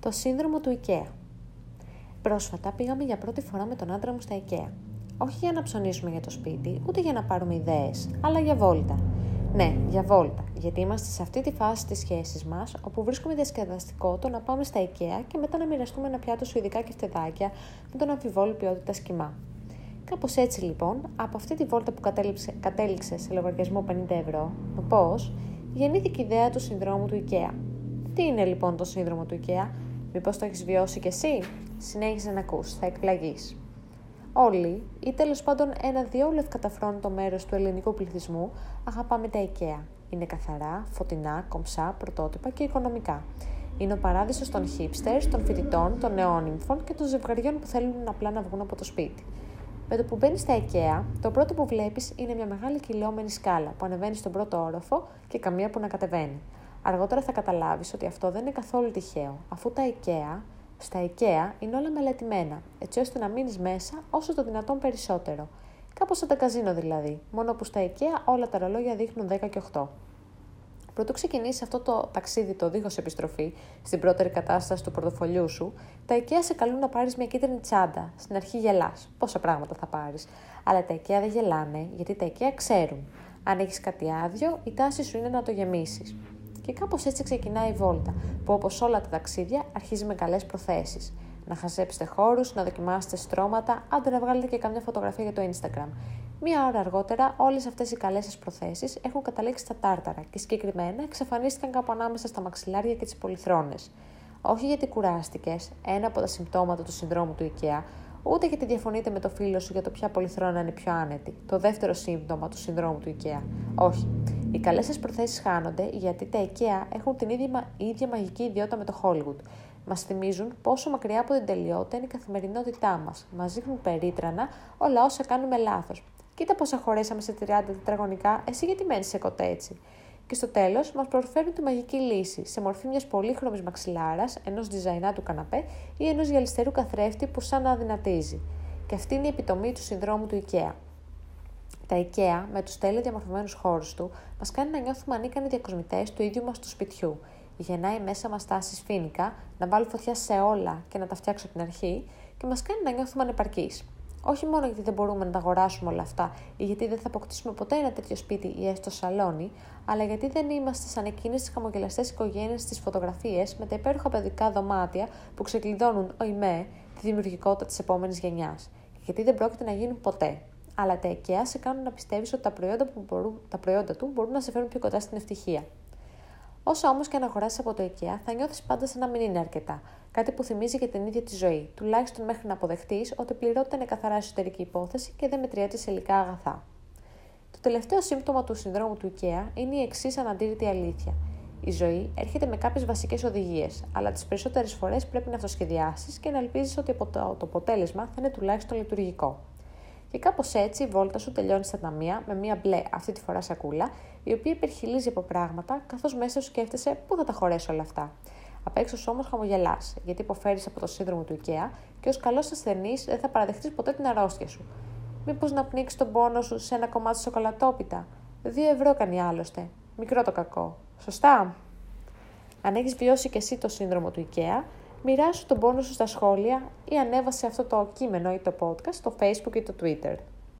Το σύνδρομο του IKEA. Πρόσφατα πήγαμε για πρώτη φορά με τον άντρα μου στα IKEA. Όχι για να ψωνίσουμε για το σπίτι, ούτε για να πάρουμε ιδέες, αλλά για βόλτα. Ναι, για βόλτα, γιατί είμαστε σε αυτή τη φάση της σχέσης μας, όπου βρίσκουμε διασκεδαστικό το να πάμε στα IKEA και μετά να μοιραστούμε ένα πιάτο σουηδικά και φτεδάκια με τον αμφιβόλου ποιότητα σκημά. Κάπως έτσι λοιπόν, από αυτή τη βόλτα που κατέληξε, κατέληξε σε λογαριασμό 50 ευρώ, πώ, γεννήθηκε η ιδέα του συνδρόμου του IKEA. Τι είναι λοιπόν το σύνδρομο του IKEA, Μήπως το έχεις βιώσει κι εσύ; Συνέχισε να ακούς, θα εκπλαγείς. Όλοι, ή τέλος πάντων ένα διόλου ευκαταφρόνητο μέρος του ελληνικού πληθυσμού, αγαπάμε τα IKEA. Είναι καθαρά, φωτεινά, κομψά, πρωτότυπα και οικονομικά. Είναι ο παράδεισος των hipsters, των φοιτητών, των νεόνυμφων και των ζευγαριών που θέλουν απλά να βγουν από το σπίτι. Με το που μπαίνεις στα IKEA, το πρώτο που βλέπεις είναι μια μεγάλη κυλιόμενη σκάλα που ανεβαίνει στον πρώτο όροφο και καμία που να κατεβαίνει. Αργότερα θα καταλάβεις ότι αυτό δεν είναι καθόλου τυχαίο, αφού τα IKEA, στα IKEA είναι όλα μελετημένα, έτσι ώστε να μείνεις μέσα όσο το δυνατόν περισσότερο. Κάπως σαν τα καζίνο δηλαδή, μόνο που στα IKEA όλα τα ρολόγια δείχνουν 10 και 8. Πρωτού ξεκινήσει αυτό το ταξίδι το δίχως επιστροφή, στην πρώτερη κατάσταση του πορτοφολιού σου, τα IKEA σε καλούν να πάρεις μια κίτρινη τσάντα. Στην αρχή γελάς. Πόσα πράγματα θα πάρεις. Αλλά τα IKEA δεν γελάνε, γιατί τα IKEA ξέρουν. Αν έχεις κάτι άδειο, η τάση σου είναι να το γεμίσεις. Και κάπως έτσι ξεκινάει η βόλτα, που όπως όλα τα ταξίδια αρχίζει με καλές προθέσεις. Να χαζέψετε χώρους, να δοκιμάσετε στρώματα, άντε να βγάλετε και καμιά φωτογραφία για το Instagram. Μία ώρα αργότερα, όλες αυτές οι καλές σας προθέσεις έχουν καταλήξει στα τάρταρα και συγκεκριμένα εξαφανίστηκαν κάπου ανάμεσα στα μαξιλάρια και τις πολυθρόνες. Όχι γιατί κουράστηκες, ένα από τα συμπτώματα του συνδρόμου του IKEA, ούτε γιατί διαφωνείτε με το φίλο σου για το ποια πολυθρόνα είναι πιο άνετη, το δεύτερο σύμπτωμα του συνδρόμου του IKEA. Όχι. Οι καλές σας προθέσεις χάνονται γιατί τα IKEA έχουν την ίδια, ίδια μαγική ιδιότητα με το Hollywood. Μας θυμίζουν πόσο μακριά από την τελειότητα είναι η καθημερινότητά μας. Μας δείχνουν περίτρανα όλα όσα κάνουμε λάθος. Κοίτα πόσα χωρέσαμε σε 30 τετραγωνικά, εσύ γιατί μένεις σε κοτέτσι. Και στο τέλος μας προσφέρουν τη μαγική λύση σε μορφή μιας πολύχρωμης μαξιλάρας, ενός διζαϊνά του καναπέ ή ενός γυαλιστερού καθρέφτη που σαν να αδυνατίζει. Και αυτή είναι η επιτομή του συνδρόμου του IKEA. Τα IKEA, με τους τέλειοι διαμορφωμένους χώρους του, μας κάνει να νιώθουμε ανίκανοι διακοσμητές του ίδιου μας του σπιτιού. Γεννάει μέσα μας τάσει φίνικα, να βάλει φωτιά σε όλα και να τα φτιάξω από την αρχή και μας κάνει να νιώθουμε ανεπαρκείς. Όχι μόνο γιατί δεν μπορούμε να τα αγοράσουμε όλα αυτά ή γιατί δεν θα αποκτήσουμε ποτέ ένα τέτοιο σπίτι ή έστω σαλόνι, αλλά γιατί δεν είμαστε σαν εκείνες τις χαμογελαστές οικογένειες στις φωτογραφίες με τα υπέροχα παιδικά δωμάτια που ξεκλειδώνουν ο ΙΜΕ τη δημιουργικότητα της επόμενης γενιάς. Και γιατί δεν πρόκειται να γίνουν ποτέ. Αλλά τα IKEA σε κάνουν να πιστεύεις ότι τα προϊόντα, που μπορούν, τα προϊόντα του μπορούν να σε φέρουν πιο κοντά στην ευτυχία. Όσο όμως και αν αγοράσεις από το IKEA, θα νιώθεις πάντα σαν να μην είναι αρκετά. Κάτι που θυμίζει και την ίδια τη ζωή, τουλάχιστον μέχρι να αποδεχτείς ότι πληρότητα είναι καθαρά εσωτερική υπόθεση και δεν μετριέται σε υλικά αγαθά. Το τελευταίο σύμπτωμα του συνδρόμου του IKEA είναι η εξής αναντήρητη αλήθεια. Η ζωή έρχεται με κάποιες βασικές οδηγίες, αλλά τις περισσότερες φορές πρέπει να αυτοσχεδιάσεις και να ελπίζεις ότι το αποτέλεσμα θα είναι τουλάχιστον λειτουργικό. Και κάπως έτσι η βόλτα σου τελειώνει στα ταμεία με μία μπλε αυτή τη φορά σακούλα, η οποία υπερχιλίζει από πράγματα, καθώς μέσα σου σκέφτεσαι πού θα τα χωρέσω όλα αυτά. Απ' έξω όμως χαμογελάς, γιατί υποφέρεις από το σύνδρομο του IKEA και ως καλός ασθενής δεν θα παραδεχτείς ποτέ την αρρώστια σου. Μήπως να πνίξεις τον πόνο σου σε ένα κομμάτι σοκολατόπιτα. Δύο ευρώ κάνει άλλωστε. Μικρό το κακό. Σωστά. Αν έχεις βιώσει και εσύ το σύνδρομο του IKEA, μοιράσου τον πόνο σου στα σχόλια ή ανέβασε αυτό το κείμενο ή το podcast στο Facebook ή το Twitter.